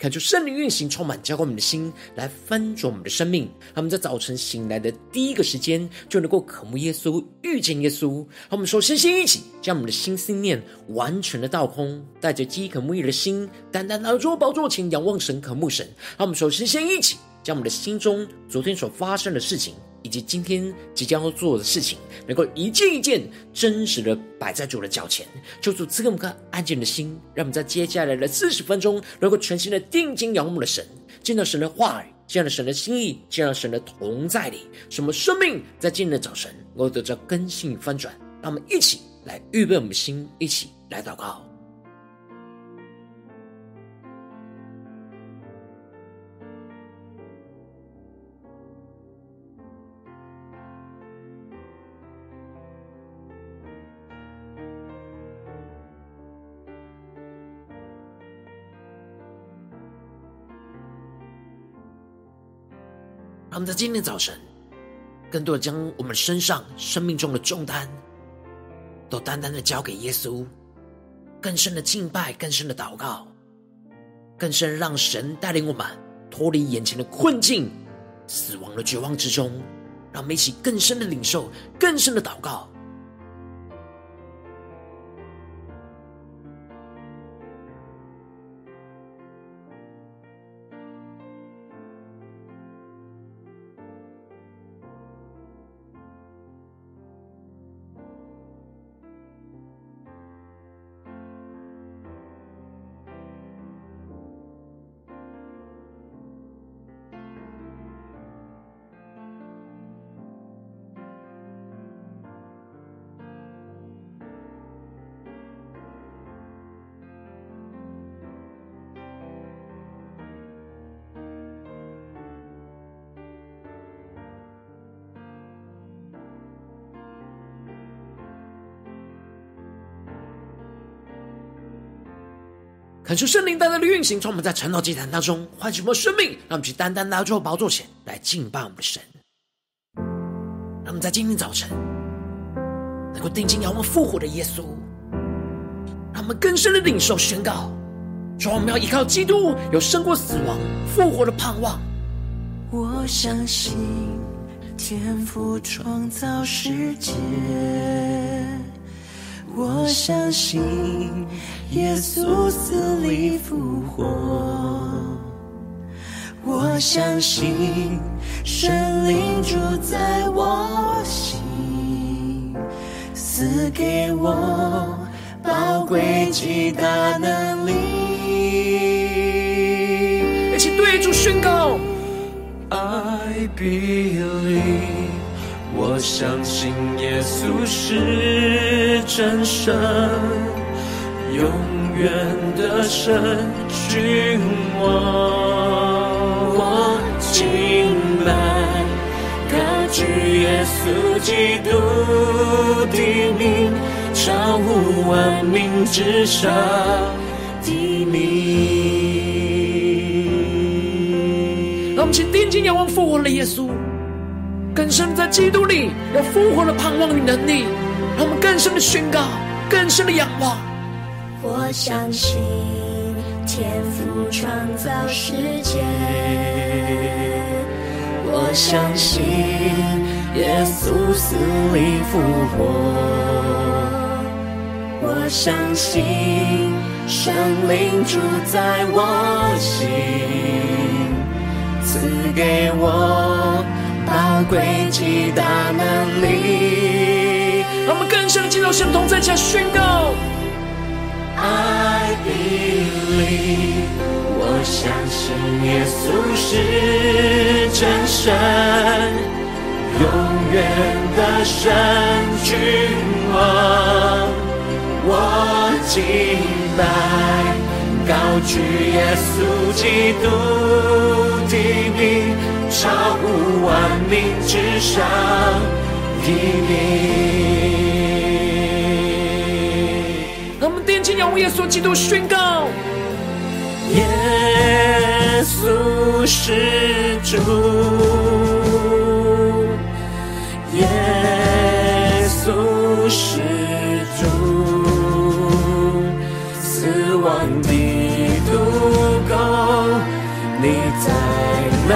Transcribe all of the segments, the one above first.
看出圣灵运行，充满浇灌我们的心，来翻转我们的生命。他们在早晨醒来的第一个时间，就能够渴慕耶稣，遇见耶稣。他们首先先一起将我们的心思念完全的倒空，带着饥渴慕义的心，单单来到宝座前仰望神，渴慕神。他们首先先一起将我们的心中昨天所发生的事情。以及今天即将要做的事情，能够一件一件真实的摆在主的脚前，求主赐给我们个安静的心，让我们在接下来的四十分钟，能够全心的定睛仰望我们的神，见到神的话语，见到神的心意，见到神的同在里，什么生命在今天的早晨能够得到更新翻转。让我们一起来预备我们的心，一起来祷告。让我们在今天早晨，更多的将我们身上生命中的重担，都单单的交给耶稣，更深的敬拜，更深的祷告，更深让神带领我们脱离眼前的困境、死亡的绝望之中，让我们一起更深的领受，更深的祷告。恳求圣灵单单的运行，从我们在晨祷祭坛当中唤醒我们生命，让我们去单单来到主宝座前来敬拜我们的神。让我们在今天早晨能够定睛仰望复活的耶稣，让我们更深的领受宣告：说我们要依靠基督，有胜过死亡、复活的盼望。我相信天父创造世界。我相信耶稣死里复活，我相信神灵住在我心，赐给我宝贵极大能力。一起对主宣告：I believe。我相信耶稣是真神，永远的神君王。我敬拜高举耶稣基督的名，超乎万名之上的名。让我们请定睛仰望复活的耶稣。更深在基督里有复活的盼望与能力，让我们更深的宣告，更深的仰望。我相信天赋创造世界，我相信耶稣死里复活，我相信圣灵住在我心，赐给我。宝贵极大能力，让我们更深的进入神同在下宣告。I believe，我相信耶稣是真神，永远的神君王。我敬拜高举耶稣基督的名，超乎万名之上的名。让我们定睛仰望耶稣基督，宣告：耶稣是主，耶稣是主。死亡的，你在哪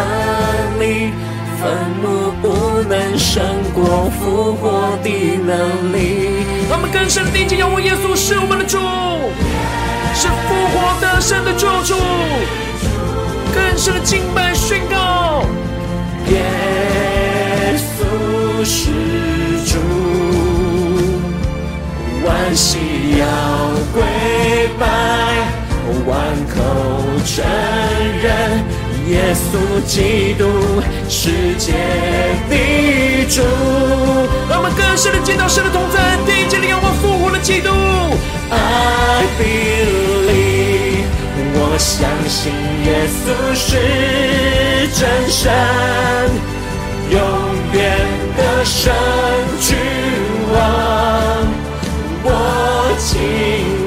里？坟墓不能胜过复活的能力。让我们更深的定睛仰望耶稣是我们的主，是复活得胜的救主。更深的敬拜宣告，耶稣是主，万膝要跪拜，万口承认耶稣基督世界的主。让我们更深的见到神的同在，定睛仰望复活的基督。I believe，我相信耶稣是真神，永远的神君王。我敬，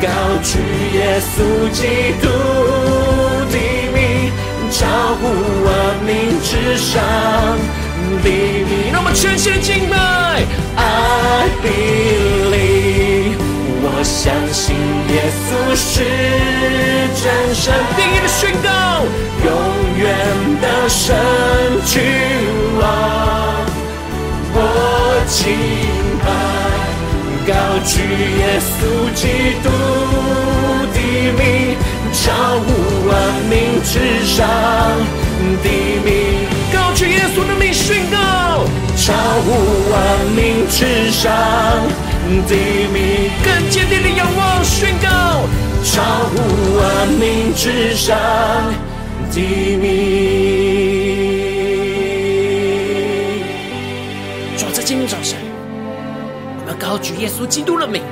高举耶稣基督的名，超乎万名之上的名。让我们全心敬拜，I believe，我相信耶稣是真神，定义的宣告，永远的神君王。我敬。高举耶稣基督的名，超乎万名之上的名。高举耶稣的名，宣告，超乎万名之上的名。更坚定的仰望，宣告，超乎万名之上的名。高举耶稣基督的名，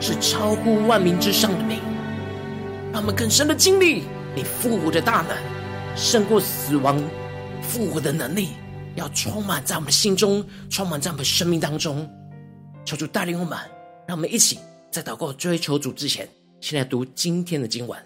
是超乎万民之上的名，让我们更深的经历你复活的大能，胜过死亡复活的能力，要充满在我们心中，充满在我们生命当中。求主带领我们，让我们一起在祷告追求主之前，先来读今天的经文。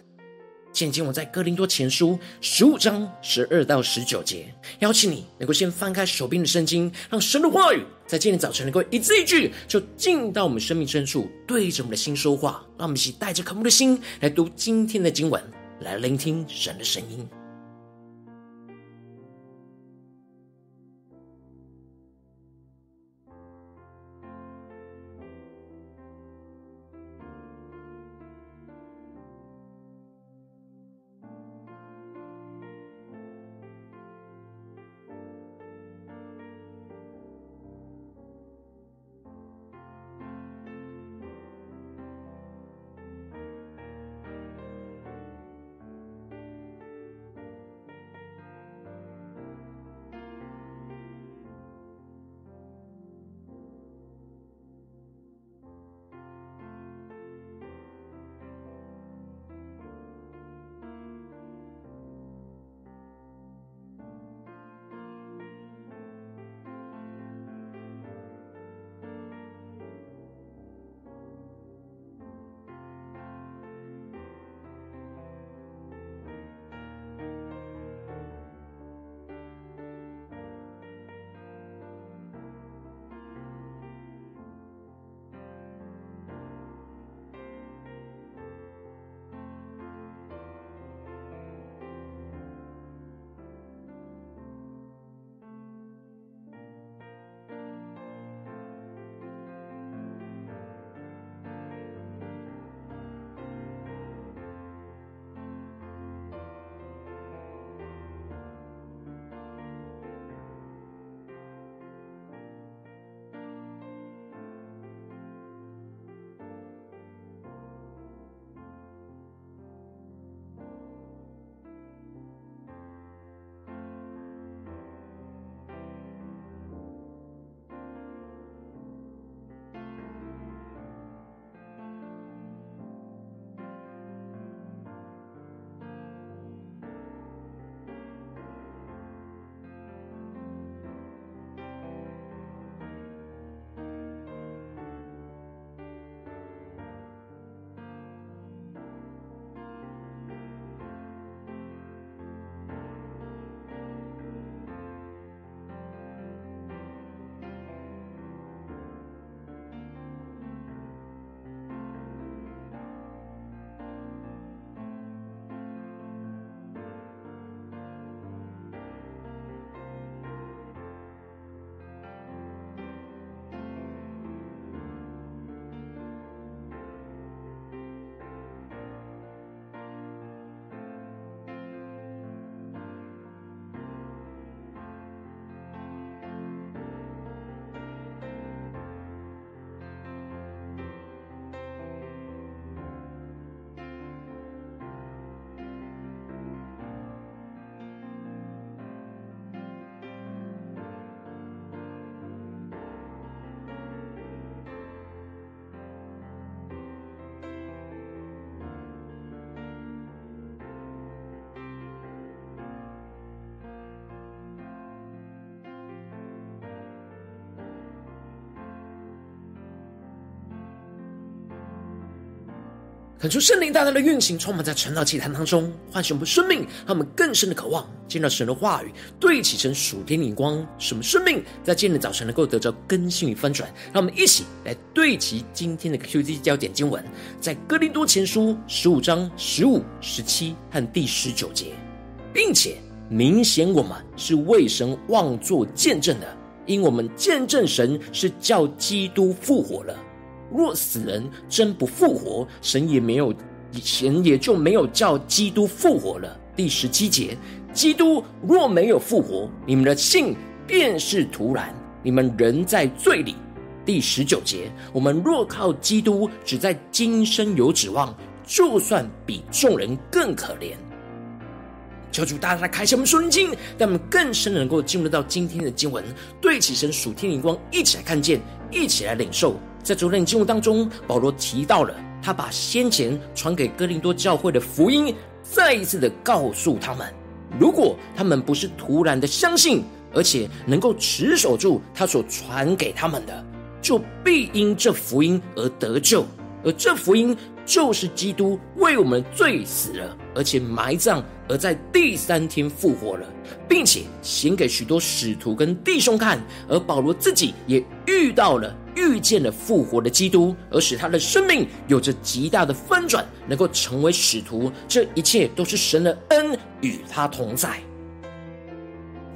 现今我在哥林多前书十五章十二到十九节，邀请你能够先翻开手边的圣经，让神的话语在今天早晨能够一字一句就进到我们生命深处，对着我们的心说话。让我们一起带着渴慕的心来读今天的经文，来聆听神的声音。恳求圣灵大大的运行，充满在晨祷祭坛当中，唤醒我们生命，让我们更深的渴望见到神的话语，对齐神属天灵光，使我们生命在今天早晨能够得着更新与翻转。让我们一起来对齐今天的 QD 焦点经文，在哥林多前书十五章十五、十七和第十九节，并且明显我们是为神妄作见证的，因我们见证神是叫基督复活了。若死人真不复活，神也没有，神也就没有叫基督复活了。第十七节，基督若没有复活，你们的信便是徒然，你们仍在罪里。第十九节，我们若靠基督只在今生有指望，就算比众人更可怜。求主大大开启我们属灵经，让我们更深的能够进入到今天的经文，对起神属天灵光，一起来看见，一起来领受。在昨天的经文当中，保罗提到了他把先前传给哥林多教会的福音，再一次的告诉他们：如果他们不是突然的相信，而且能够持守住他所传给他们的，就必因这福音而得救。而这福音就是基督为我们罪死了，而且埋葬，而在第三天复活了，并且显给许多使徒跟弟兄看。而保罗自己也遇到了。遇见了复活的基督，而使他的生命有着极大的翻转，能够成为使徒。这一切都是神的恩与他同在。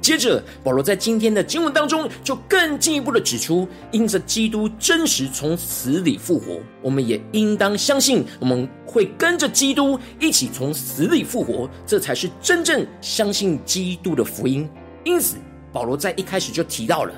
接着，保罗在今天的经文当中就更进一步的指出，因着基督真实从死里复活，我们也应当相信，我们会跟着基督一起从死里复活，这才是真正相信基督的福音。因此，保罗在一开始就提到了。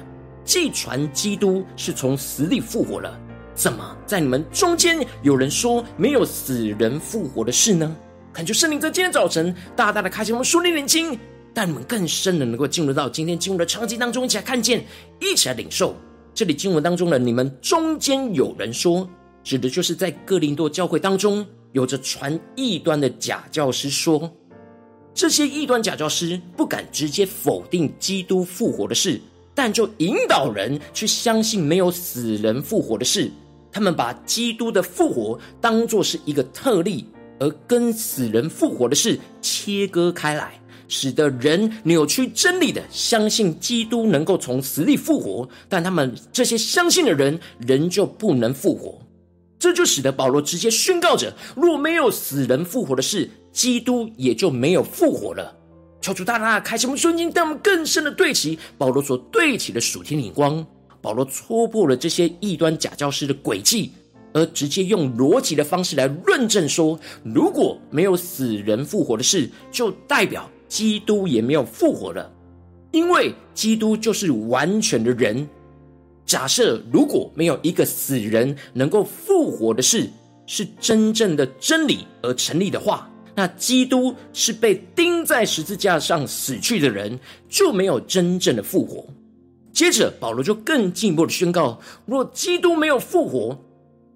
既传基督是从死里复活了，怎么在你们中间有人说没有死人复活的事呢？恳求圣灵在今天早晨大大的开启我们属灵眼睛，带你们更深的能够进入到今天经文的场景当中，一起来看见，一起来领受。这里经文当中的你们中间有人说，指的就是在哥林多教会当中有着传异端的假教师说，这些异端假教师不敢直接否定基督复活的事。但就引导人去相信没有死人复活的事，他们把基督的复活当作是一个特例，而跟死人复活的事切割开来，使得人扭曲真理的相信基督能够从死里复活，但他们这些相信的人仍旧不能复活，这就使得保罗直接宣告着：若没有死人复活的事，基督也就没有复活了。求主大大开启我们瞬间，带我们更深的对齐保罗所对齐的属天灵光。保罗戳破了这些异端假教师的诡计，而直接用逻辑的方式来论证说：如果没有死人复活的事，就代表基督也没有复活了，因为基督就是完全的人。假设如果没有一个死人能够复活的事，是真正的真理而成立的话。那基督是被钉在十字架上死去的人，就没有真正的复活。接着，保罗就更进一步的宣告：若基督没有复活，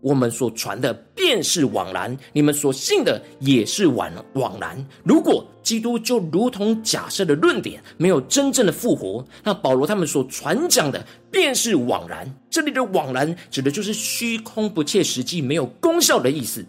我们所传的便是枉然，你们所信的也是枉枉然。如果基督就如同假设的论点，没有真正的复活，那保罗他们所传讲的便是枉然。这里的枉然指的就是虚空、不切实际、没有功效的意思。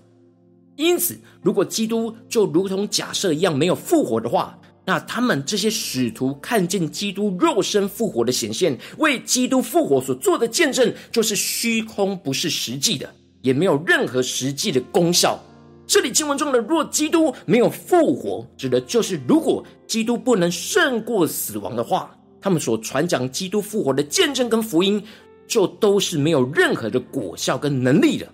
因此，如果基督就如同假设一样没有复活的话，那他们这些使徒看见基督肉身复活的显现，为基督复活所做的见证，就是虚空，不是实际的，也没有任何实际的功效。这里经文中的“若基督没有复活”，指的就是如果基督不能胜过死亡的话，他们所传讲基督复活的见证跟福音，就都是没有任何的果效跟能力的。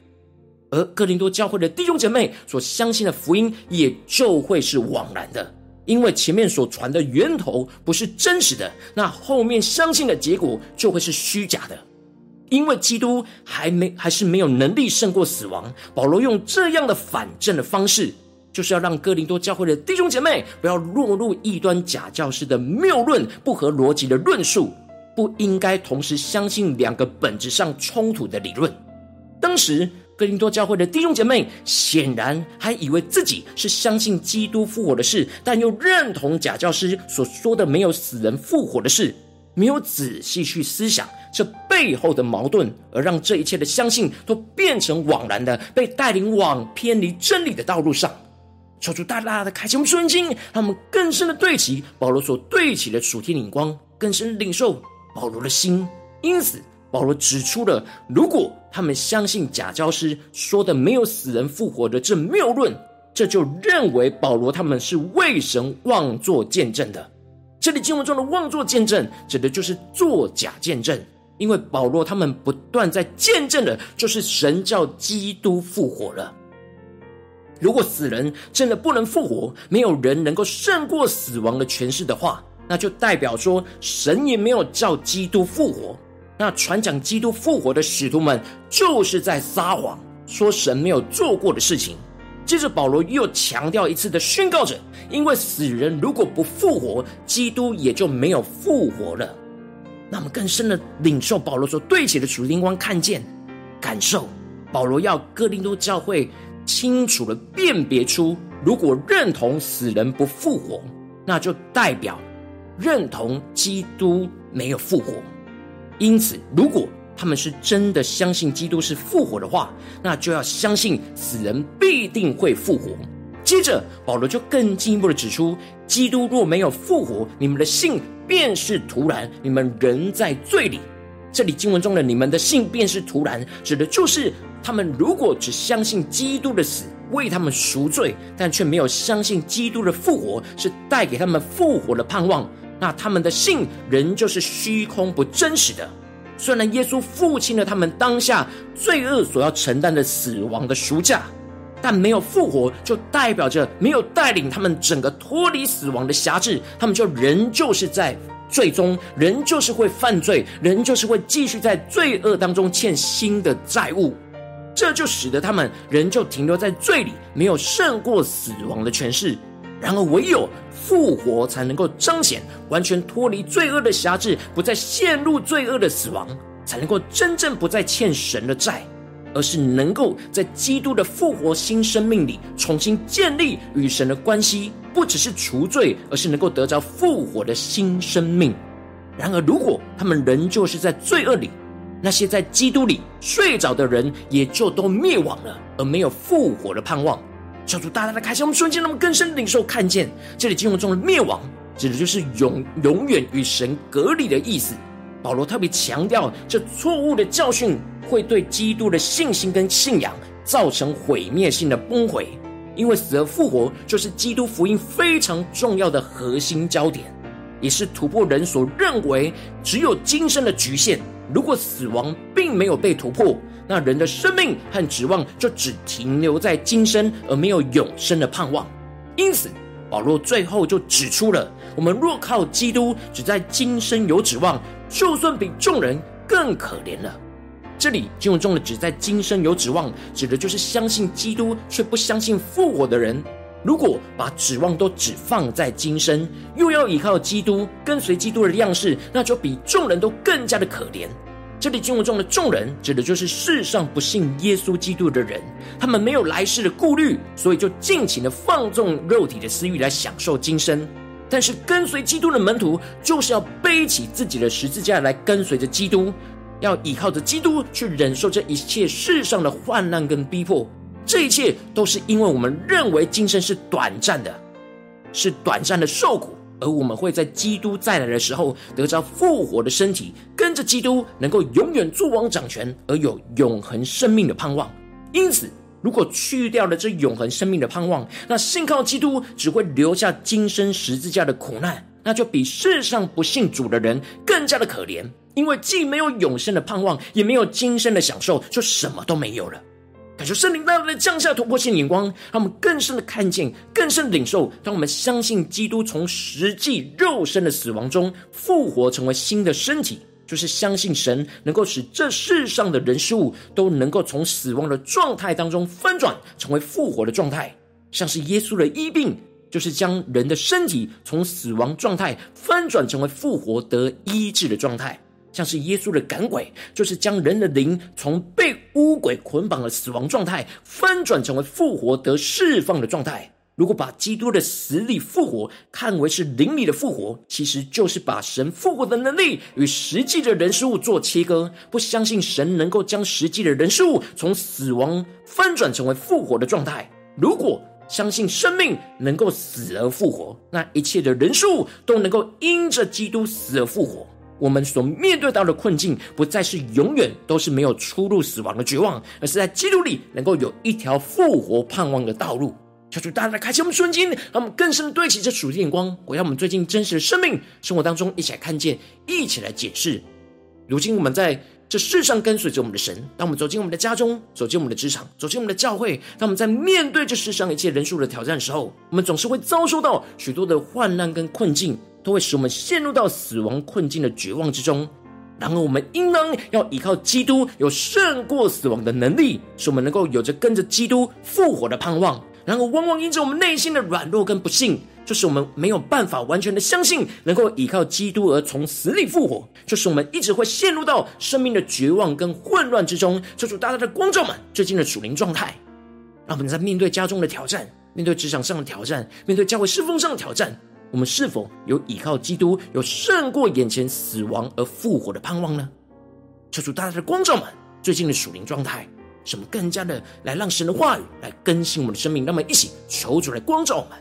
而哥林多教会的弟兄姐妹所相信的福音，也就会是枉然的，因为前面所传的源头不是真实的，那后面相信的结果就会是虚假的。因为基督还没还是没有能力胜过死亡，保罗用这样的反证的方式，就是要让哥林多教会的弟兄姐妹不要落入异端假教师的谬论、不合逻辑的论述，不应该同时相信两个本质上冲突的理论。当时。哥林多教会的弟兄姐妹显然还以为自己是相信基督复活的事，但又认同假教师所说的没有死人复活的事。没有仔细去思想这背后的矛盾，而让这一切的相信都变成枉然的，被带领往偏离真理的道路上。求主大大的开启我们顺经，让我们更深的对齐保罗所对齐的属天灵光，更深领受保罗的心。因此，保罗指出了，如果他们相信假教师说的没有死人复活的这谬论，这就认为保罗他们是为神妄作见证的。这里经文中的妄作见证，指的就是作假见证，因为保罗他们不断在见证的，就是神叫基督复活了。如果死人真的不能复活，没有人能够胜过死亡的权势的话，那就代表说神也没有叫基督复活。那传讲基督复活的使徒们就是在撒谎，说神没有做过的事情。接着保罗又强调一次的宣告着：因为死人如果不复活，基督也就没有复活了。那么更深的领受保罗所对齐的属灵光，看见、感受，保罗要哥林多教会。清楚的辨别出，如果认同死人不复活，那就代表认同基督没有复活。因此，如果他们是真的相信基督是复活的话，那就要相信死人必定会复活。接着，保罗就更进一步的指出，基督若没有复活，你们的信便是徒然，你们仍在罪里。这里经文中的“你们的信便是徒然”，指的就是。他们如果只相信基督的死为他们赎罪，但却没有相信基督的复活是带给他们复活的盼望，那他们的信仍旧是虚空不真实的。虽然耶稣付清了他们当下罪恶所要承担的死亡的赎价，但没有复活，就代表着没有带领他们整个脱离死亡的辖制，他们就仍旧是在罪中，仍旧是会犯罪，仍旧是会继续在罪恶当中欠新的债务。这就使得他们仍旧停留在罪里，没有胜过死亡的权势。然而，唯有复活才能够彰显完全脱离罪恶的辖制，不再陷入罪恶的死亡，才能够真正不再欠神的债，而是能够在基督的复活新生命里重新建立与神的关系，不只是除罪，而是能够得着复活的新生命。然而，如果他们仍旧是在罪恶里，那些在基督里睡着的人，也就都灭亡了，而没有复活的盼望。求主大大的开心我们瞬间，那么更深的领受看见，这里经文中的灭亡，指的就是永永远与神隔离的意思。保罗特别强调，这错误的教训会对基督的信心跟信仰造成毁灭性的崩毁，因为死而复活就是基督福音非常重要的核心焦点，也是突破人所认为只有今生的局限。如果死亡并没有被突破，那人的生命和指望就只停留在今生，而没有永生的盼望。因此，保罗最后就指出了：我们若靠基督只在今生有指望，就算比众人更可怜了。这里经文中的“只在今生有指望”，指的就是相信基督却不相信复活的人。如果把指望都只放在今生，又要依靠基督，跟随基督的样式，那就比众人都更加的可怜。这里经文中的众人，指的就是世上不信耶稣基督的人，他们没有来世的顾虑，所以就尽情的放纵肉体的私欲来享受今生。但是跟随基督的门徒，就是要背起自己的十字架来跟随着基督，要依靠着基督去忍受这一切世上的患难跟逼迫。这一切都是因为我们认为今生是短暂的，是短暂的受苦，而我们会在基督再来的时候得着复活的身体，跟着基督能够永远作王掌权，而有永恒生命的盼望。因此，如果去掉了这永恒生命的盼望，那信靠基督只会留下今生十字架的苦难，那就比世上不信主的人更加的可怜，因为既没有永生的盼望，也没有今生的享受，就什么都没有了。感受圣灵大大的降下突破性眼光，让我们更深的看见、更深的领受。让我们相信基督从实际肉身的死亡中复活，成为新的身体，就是相信神能够使这世上的人事物都能够从死亡的状态当中翻转，成为复活的状态。像是耶稣的医病，就是将人的身体从死亡状态翻转成为复活得医治的状态。像是耶稣的赶鬼，就是将人的灵从被污鬼捆绑的死亡状态，翻转成为复活得释放的状态。如果把基督的死里复活看为是灵里的复活，其实就是把神复活的能力与实际的人事物做切割。不相信神能够将实际的人事物从死亡翻转成为复活的状态。如果相信生命能够死而复活，那一切的人事物都能够因着基督死而复活。我们所面对到的困境，不再是永远都是没有出路、死亡的绝望，而是在基督里能够有一条复活盼望的道路。求主大大开启我们瞬间，让我们更深的对齐这属天眼光，回到我们最近真实的生命生活当中，一起来看见，一起来解释。如今我们在这世上跟随着我们的神，当我们走进我们的家中，走进我们的职场，走进我们的教会，当我们在面对这世上一切人数的挑战的时候，我们总是会遭受到许多的患难跟困境，都会使我们陷入到死亡困境的绝望之中。然而，我们应当要依靠基督，有胜过死亡的能力，使我们能够有着跟着基督复活的盼望。然而，往往因着我们内心的软弱跟不信，就是我们没有办法完全的相信，能够依靠基督而从死里复活，就是我们一直会陷入到生命的绝望跟混乱之中。求主大大的光照们最近的属灵状态，让我们在面对家中的挑战、面对职场上的挑战、面对教会侍奉上的挑战，我们是否有依靠基督，有胜过眼前死亡而复活的盼望呢？求主大大的光照们最近的属灵状态。什么更加的来让神的话语来更新我们的生命？让我们一起求主来光照。我们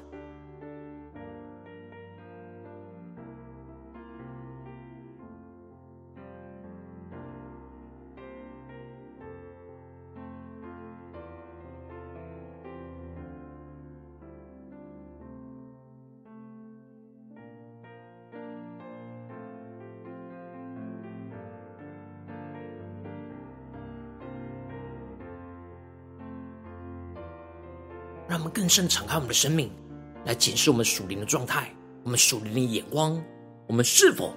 更深敞开我们的生命，来检视我们属灵的状态，我们属灵的眼光，我们是否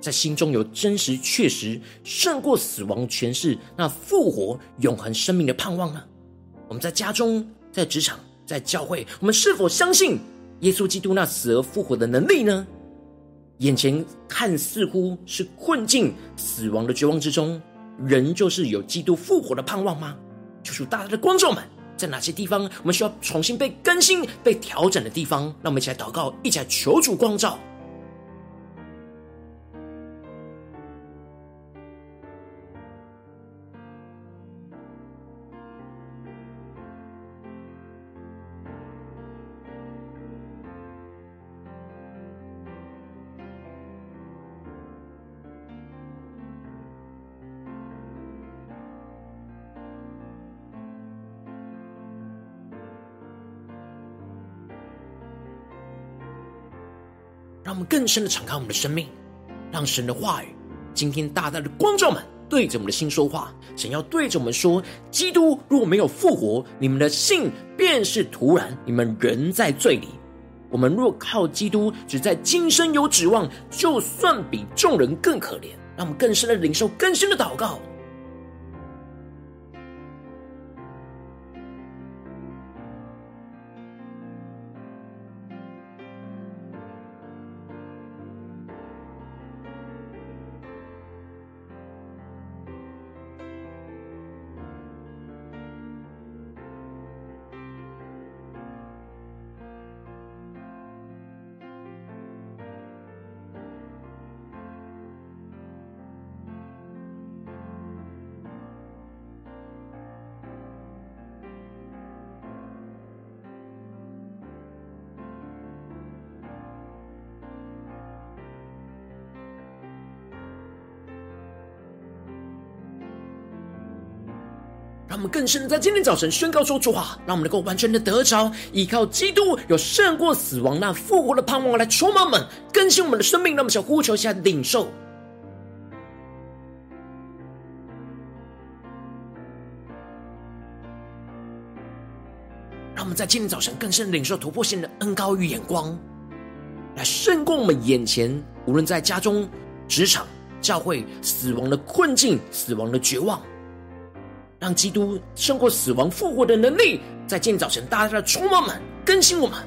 在心中有真实、确实胜过死亡权势、那复活永恒生命的盼望呢？我们在家中、在职场、在教会，我们是否相信耶稣基督那死而复活的能力呢？眼前看似乎是困境、死亡的绝望之中，仍旧是有基督复活的盼望吗？求主大大的光照们。在哪些地方，我们需要重新被更新、被调整的地方？让我们一起来祷告，一起来求主光照。让我们更深的敞开我们的生命，让神的话语今天大大的光照们，对着我们的心说话。神要对着我们说：基督如果没有复活，你们的信便是徒然，你们仍在罪里。我们若靠基督，只在今生有指望，就算比众人更可怜。让我们更深的领受更深的祷告。让我们更深的在今天早晨宣告说主话，让我们能够完全的得着，依靠基督有胜过死亡那复活的盼望来充满我们，更新我们的生命。让我们想呼求一下领受，让我们在今天早晨更深的领受突破性的恩膏与眼光，来胜过我们眼前无论在家中、职场、教会死亡的困境、死亡的绝望。让基督胜过死亡复活的能力，在今天早晨大大的充满们，更新我们。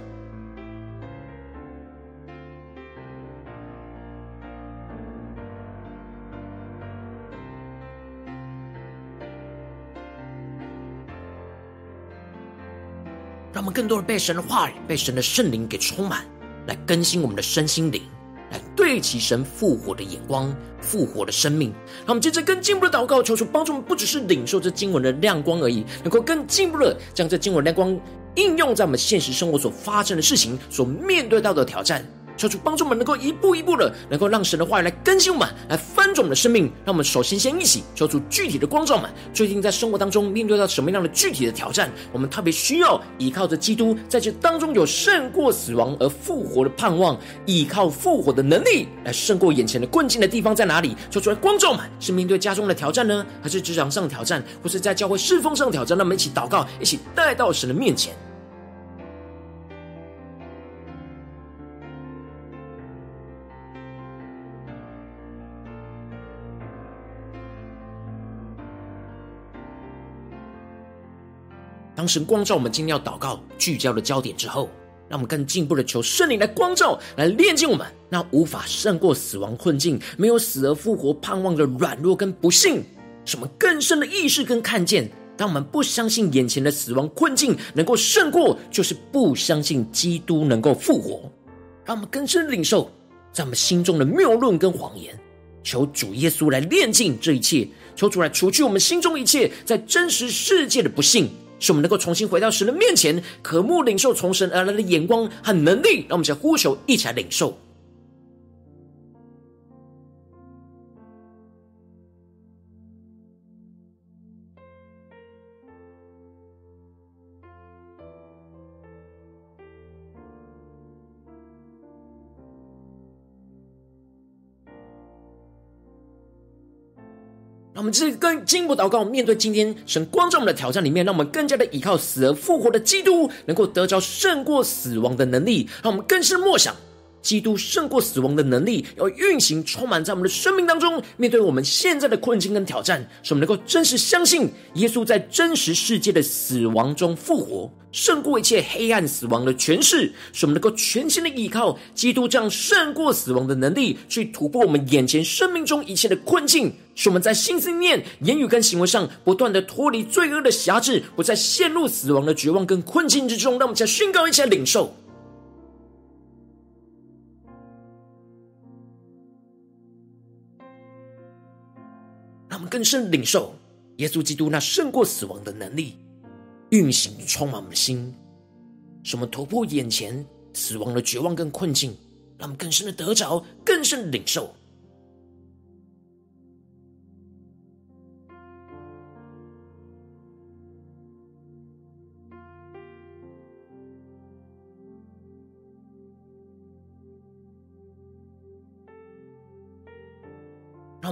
让我们更多的被神的话语、被神的圣灵给充满，来更新我们的身心灵，对其神复活的眼光、复活的生命。让我们接着更进一步的祷告，求主帮助我们，不只是领受这经文的亮光而已，能够更进一步的将这经文亮光应用在我们现实生活所发生的事情、所面对到的挑战。求主帮助我们，能够一步一步的，能够让神的话语来更新我们，来翻转我们的生命。让我们首先先一起求主具体的光照们，最近在生活当中面对到什么样的具体的挑战？我们特别需要依靠着基督，在这当中有胜过死亡而复活的盼望，依靠复活的能力来胜过眼前的困境的地方在哪里？求主来光照们，是面对家中的挑战呢，还是职场上的挑战，或是在教会侍奉上的挑战？让我们一起祷告，一起带到神的面前。当神光照我们今天要祷告聚焦的焦点之后，让我们更进一步的求圣灵来光照，来炼净我们那无法胜过死亡困境、没有死而复活盼望的软弱跟不幸，什么更深的意识跟看见。当我们不相信眼前的死亡困境能够胜过，就是不相信基督能够复活。让我们更深领受在我们心中的谬论跟谎言，求主耶稣来炼净这一切，求主来除去我们心中一切在真实世界的不幸。使我们能够重新回到神的面前，渴慕领受从神而来的眼光和能力。让我们先呼求，一起来领受。我们这更进一步祷告，面对今天神光照我们的挑战里面，让我们更加的依靠死而复活的基督，能够得着胜过死亡的能力。让我们更深默想，基督胜过死亡的能力要运行充满在我们的生命当中。面对我们现在的困境跟挑战，使我们能够真实相信耶稣在真实世界的死亡中复活。胜过一切黑暗死亡的权势，使我们能够全心的依靠基督这样胜过死亡的能力，去突破我们眼前生命中一切的困境，使我们在心思念、言语跟行为上不断的脱离罪恶的辖制，不再陷入死亡的绝望跟困境之中。让我们再宣告，一下领受，让我们更深领受耶稣基督那胜过死亡的能力。运行充满我们的心，使我们突破眼前死亡的绝望跟困境，让我们更深的得着，更深的领受。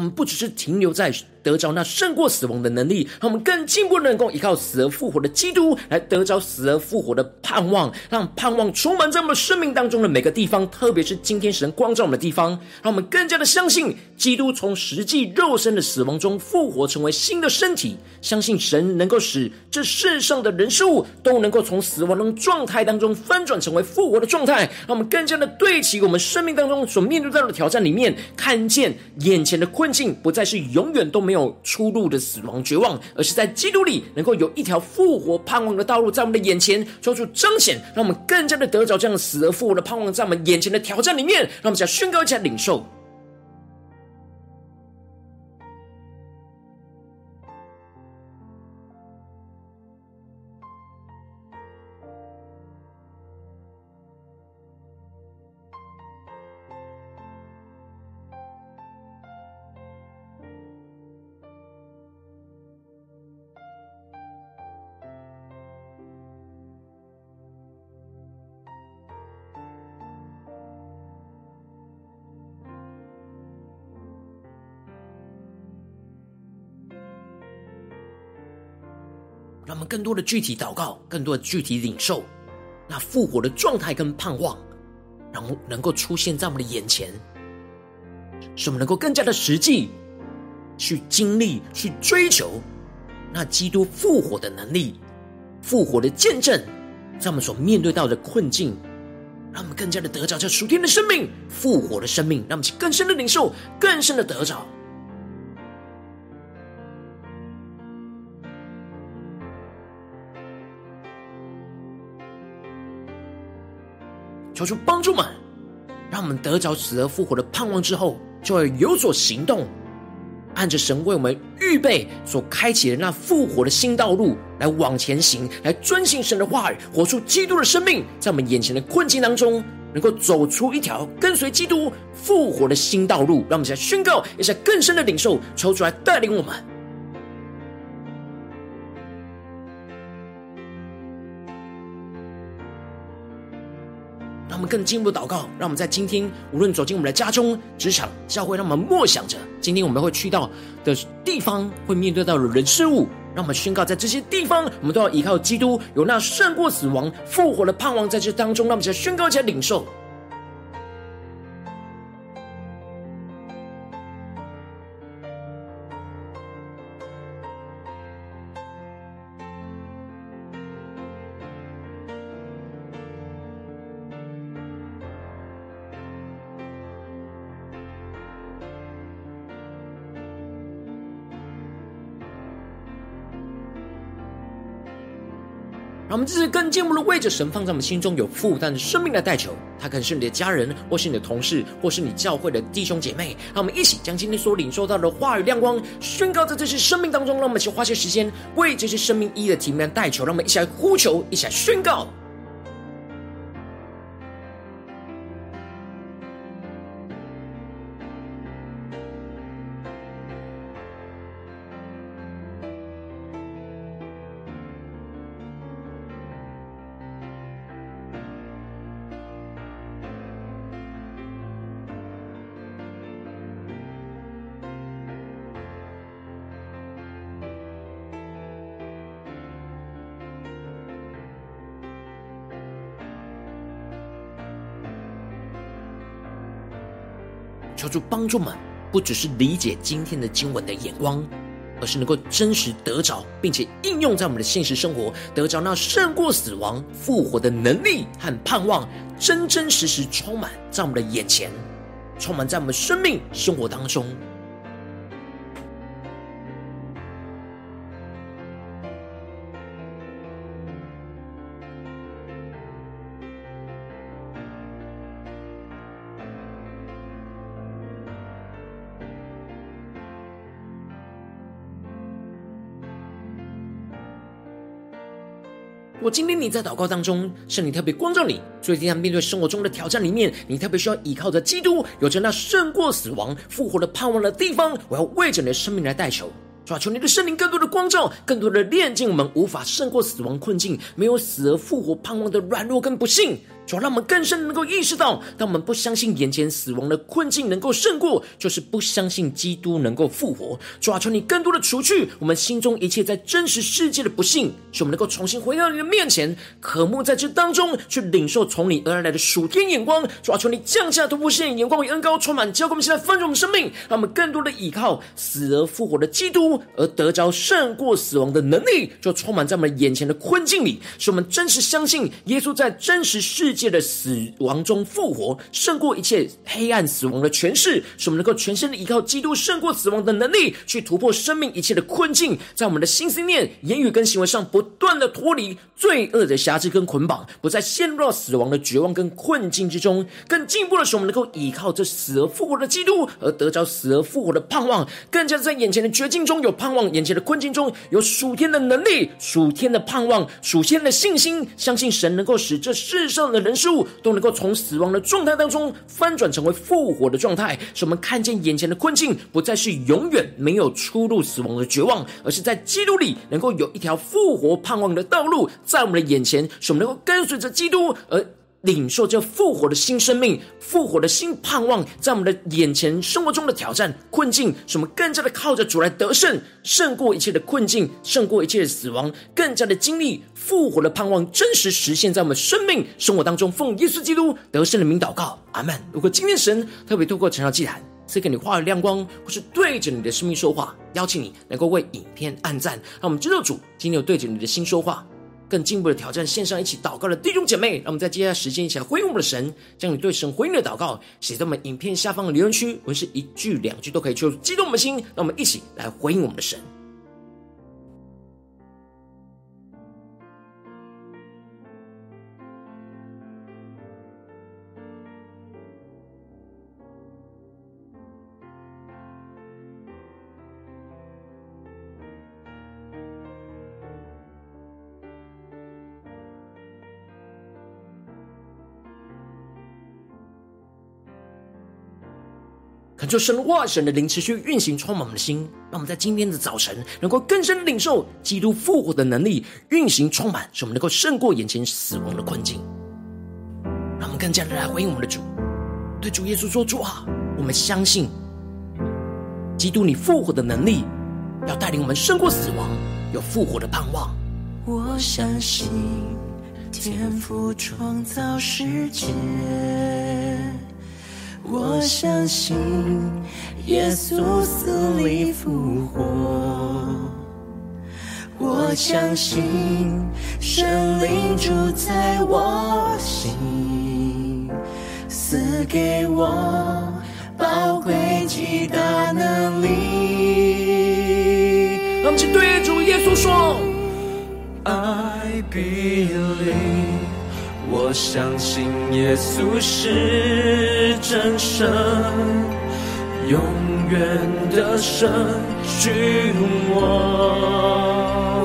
我们不只是停留在得着那胜过死亡的能力，让我们更进一步能够依靠死而复活的基督来得着死而复活的盼望，让盼望充满在我们生命当中的每个地方，特别是今天神光照我们的地方，让我们更加的相信基督从实际肉身的死亡中复活，成为新的身体，相信神能够使这世上的人事物都能够从死亡的状态当中翻转成为复活的状态，让我们更加的对齐我们生命当中所面对到的挑战里面，看见眼前的困境不再是永远都没没有出路的死亡绝望，而是在基督里能够有一条复活盼望的道路在我们的眼前，做出彰显，让我们更加的得着这样死而复活的盼望在我们眼前的挑战里面，让我们想宣告一下领受。更多的具体祷告，更多的具体领受那复活的状态跟盼望，然后能够出现在我们的眼前，使我们能够更加的实际去经历、去追求那基督复活的能力、复活的见证，在我们所面对到的困境，让我们更加的得着这属天的生命、复活的生命，让我们去更深的领受、更深的得着。求主帮助们，让我们得着死而复活的盼望之后，就会有所行动，按着神为我们预备所开启的那复活的新道路来往前行，来遵行神的话语，活出基督的生命，在我们眼前的困境当中，能够走出一条跟随基督复活的新道路。让我们现在宣告，也是更深的领受，抽出来带领我们。我们更进一步祷告，让我们在今天无论走进我们的家中、职场、教会，让我们默想着今天我们会去到的地方，会面对到的人事物。让我们宣告，在这些地方，我们都要依靠基督，有那胜过死亡、复活的盼望在这当中。让我们再宣告，一起来领受。让我们这次更进一步的为着神放在我们心中有负担的生命来代求，他可能是你的家人，或是你的同事，或是你教会的弟兄姐妹。让我们一起将今天所领受到的话语亮光宣告在这些生命当中。让我们去花些时间为这些生命一一的提名来代求。让我们一起来呼求，一起来宣告。主帮助们，不只是理解今天的经文的眼光，而是能够真实得着，并且应用在我们的现实生活，得着那胜过死亡、复活的能力和盼望，真真实实充满在我们的眼前，充满在我们生命生活当中。我今天你在祷告当中，圣灵特别光照你，所以今天面对生活中的挑战里面，你特别需要依靠着基督，有着那胜过死亡、复活的盼望的地方，我要为着你的生命来代求。主啊，求你的圣灵更多的光照，更多的炼净我们无法胜过死亡困境、没有死而复活盼望的软弱跟不幸。主要让我们更深能够意识到，当我们不相信眼前死亡的困境能够胜过，就是不相信基督能够复活。主啊，求你更多的除去我们心中一切在真实世界的不幸，使我们能够重新回到你的面前，渴慕在这当中去领受从你而来的属天眼光。主啊，求你降下突破性眼光与恩膏，充满教灌我们现在丰盛我们生命，让我们更多的依靠死而复活的基督，而得着胜过死亡的能力，就充满在我们眼前的困境里，使我们真实相信耶稣在真实世界。借着死亡中复活，胜过一切黑暗死亡的权势，使我们能够全身的依靠基督胜过死亡的能力，去突破生命一切的困境，在我们的心思念、言语跟行为上不断的脱离罪恶的辖制跟捆绑，不再陷入到死亡的绝望跟困境之中。更进一步的是，我们能够依靠这死而复活的基督，而得着死而复活的盼望，更加在眼前的绝境中有盼望，眼前的困境中有属天的能力、属天的盼望、属天的信心，相信神能够使这世上的人。事物都能够从死亡的状态当中翻转成为复活的状态，使我们看见眼前的困境不再是永远没有出路、死亡的绝望，而是在基督里能够有一条复活盼望的道路在我们的眼前，使我们能够跟随着基督而。领受这复活的新生命，复活的新盼望，在我们的眼前生活中的挑战困境，使我们更加的靠着主来得胜，胜过一切的困境，胜过一切的死亡，更加的经历复活的盼望真实实现，在我们生命生活当中。奉耶稣基督得胜的名祷告，阿门。如果今天神特别透过晨祷祭坛赐给你话语亮光，或是对着你的生命说话，邀请你能够为影片按赞，让我们知道主今天有对着你的心说话。更进一步的挑战，线上一起祷告的弟兄姐妹，让我们在接下来时间一起来回应我们的神，将你对神回应的祷告写在我们影片下方的留言区，无论是一句两句都可以，就激动我们的心，让我们一起来回应我们的神。就神的话、神的灵持续运行，充满我们的心，让我们在今天的早晨能够更深领受基督复活的能力运行充满，使我们能够胜过眼前死亡的困境。让我们更加的来回应我们的主，对主耶稣说：“主啊，我们相信基督你复活的能力，要带领我们胜过死亡，有复活的盼望。”我相信天父创造世界。我相信耶稣死里复活，我相信圣灵住在我心，赐给我宝贵极大能力。让我们去对主耶稣说：“I believe。”我相信耶稣是真神，永远的神君我。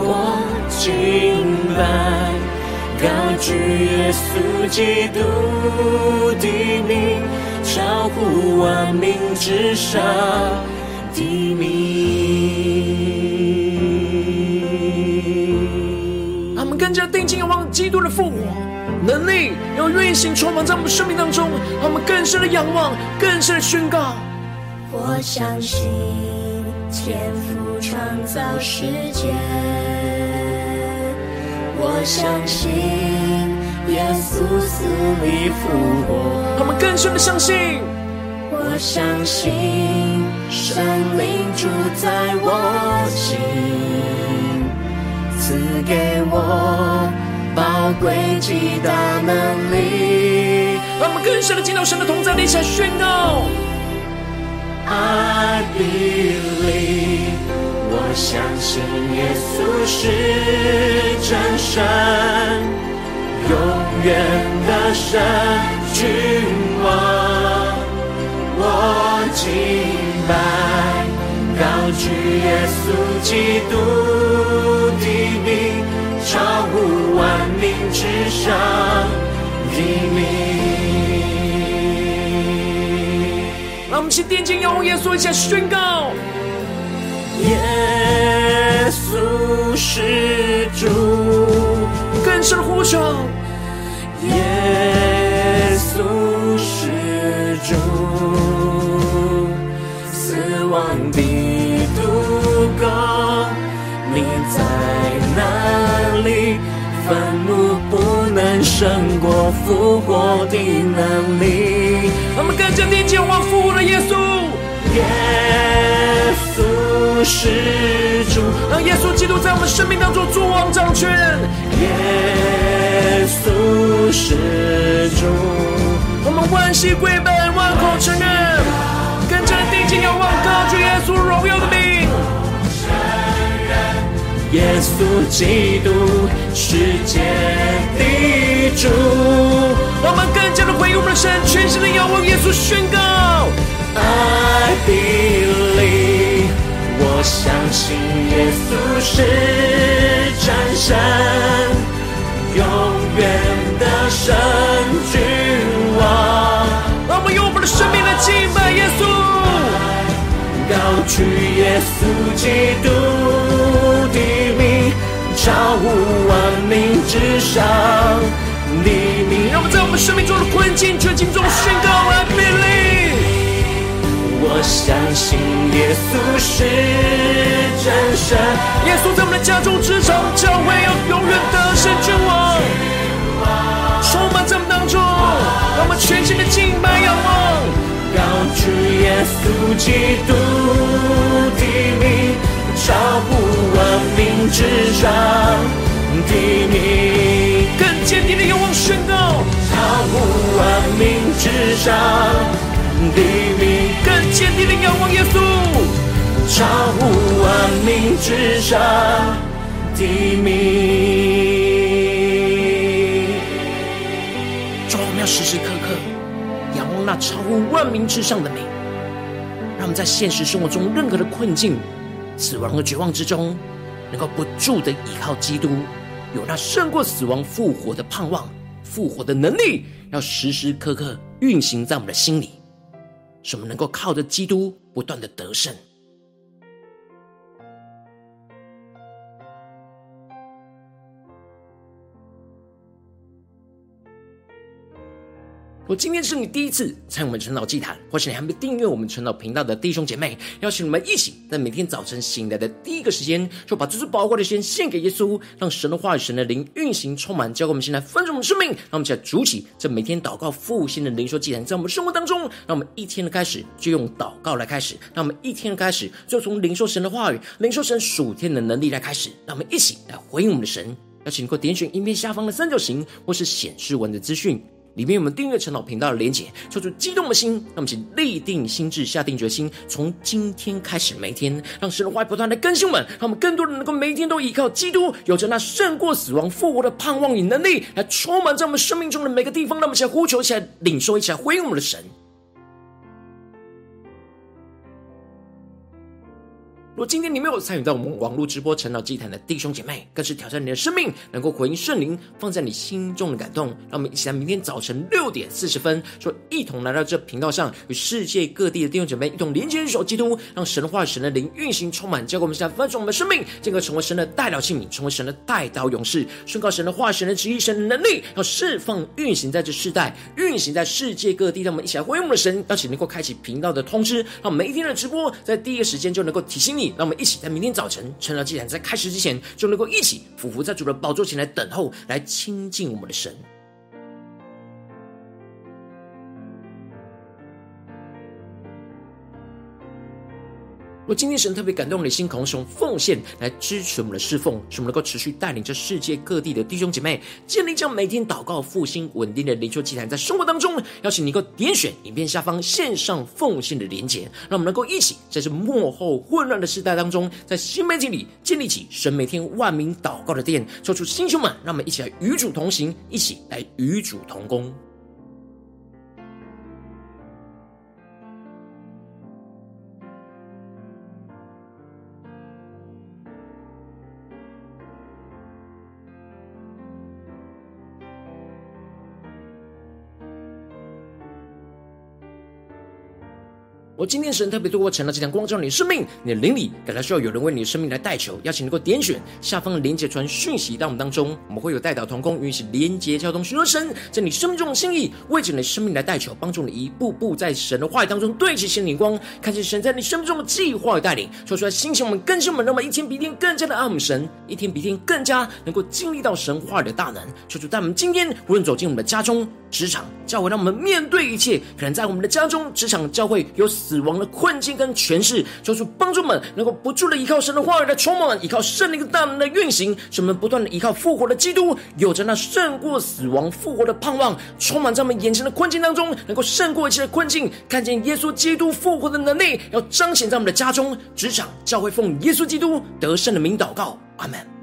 我敬拜，高举耶稣基督的名，超乎万名之上的名。他们更加定睛仰望基督的复活。能力要运行充满在我们生命当中，让我们更深的仰望，更深的宣告。我相信天赋创造世界，我相信耶稣死里复活。他们更深的相信，我相信圣灵住在我心，赐给我。宝贵极大能力，让我们更深的进到神的同在里，下宣告。I believe，我相信耶稣是真神，永远的神君王。我敬拜，高举耶稣基督的名。超乎万民之上的名。让我们去定睛仰望耶稣，一起宣告：耶稣是主，更深呼求。耶稣是主，死亡的毒钩，你在哪？坟墓不能胜过复活的能力。我们更加定睛仰望复活的耶稣。耶稣是主，让耶稣基督在我们生命当中作王掌权。耶稣是主，我们万膝跪拜，万口承认，更加定睛仰望高举耶稣荣耀的名。耶稣基督，世界的主，我们更加的回应我们的神，全心的仰望耶稣，宣告：I believe，我相信耶稣是战神，永远的神君王。让我们用我们的生命来敬拜耶稣，高举耶稣基督。超乎万民之上的名，让我们在我们生命中的困境、绝境中宣告：I believe。我相信耶稣是真神，耶稣在我们的家中、职场、教会要永远得胜君王，充满在我们当中，让我们全心的敬拜仰望，高举耶稣基督的名。上的名，更坚定的仰望耶稣。超乎万民之上的名。主，我们要时时刻刻仰望那超乎万民之上的名，让我们在现实生活中任何的困境。死亡和绝望之中，能够不住的依靠基督，有那胜过死亡复活的盼望，复活的能力，要时时刻刻运行在我们的心里，使我们能够靠着基督不断的得胜。我今天是你第一次参与我们晨祷祭坛，或是你还没订阅我们晨祷频道的弟兄姐妹，邀请你们一起在每天早晨醒来的第一个时间，就把这最宝贵的时间献给耶稣，让神的话语、神的灵运行充满，交给我们现在丰盛的生命。让我们一起来主起这每天祷告复兴的灵修祭坛，在我们生活当中，让我们一天的开始就用祷告来开始，让我们一天的开始就从领受神的话语、领受神属天的能力来开始，让我们一起来回应我们的神。邀请你给我点选影片下方的三角形，或是显示文的资讯。里面有我们订阅陈老频道的连结，抽出激动的心，那么请立定心智，下定决心，从今天开始，每天让神的话不断的更新我们，让我们更多人能够每天都依靠基督，有着那胜过死亡复活的盼望与能力，来充满在我们生命中的每个地方。那么请呼求，起来领受，一起来回应我们的神。若今天你没有参与到我们网络直播晨祷祭坛的弟兄姐妹，更是挑战你的生命，能够回应圣灵放在你心中的感动。让我们一起在明天早晨六点四十分，说一同来到这频道上，与世界各地的弟兄姐妹一同连接、一手基督，让神的话、神的灵运行充满，教给我们现在翻转我们的生命，进而成为神的代表器皿，成为神的代祷勇士，宣告神的话、神的旨意、神的能力，要释放运行在这世代，运行在世界各地。让我们一起来回应我们的神，邀请能够开启频道的通知，让每一天的直播在第一个时间就能够提醒你。让我们一起在明天早晨，趁着祭坛在开始之前，就能够一起俯伏在主的宝座前来等候，来亲近我们的神。若今天神特别感动你的心，渴望使用奉献来支持我们的侍奉，使我们能够持续带领着世界各地的弟兄姐妹建立这样每天祷告复兴稳定的灵修祭坛，在生活当中，邀请你能够点选影片下方线上奉献的连结，让我们能够一起在这幕后混乱的时代当中，在新媒体里建立起神每天万名祷告的殿，抽出弟兄们，让我们一起来与主同行，一起来与主同工。今天神特别透过成了这场光照你的生命，你的灵里感到需要有人为你的生命来代求，邀请能够点选下方的连结传讯息到我们当中，我们会有代祷同工与你连结交通，寻求神在你生命中的心意，为着你的生命来代求，帮助你一步步在神的话语当中对齐神的光，看见神在你生命中的计划与带领，说出来心情我们更新我们，那么一天比一天更加的爱我们神，一天比一天更加能够经历到神话的大能。求主带我们今天无论走进我们的家中、职场、教会，让我们面对一切可能在我们的家中、职场、教会有死亡的困境跟权势，求主帮助们能够不住的依靠神的话语来充满，依靠圣灵的大能的运行，使我们不断的依靠复活的基督，有着那胜过死亡复活的盼望，充满在我们眼前的困境当中，能够胜过一切的困境，看见耶稣基督复活的能力，要彰显在我们的家中、职场、教会，奉耶稣基督得胜的名祷告，阿门。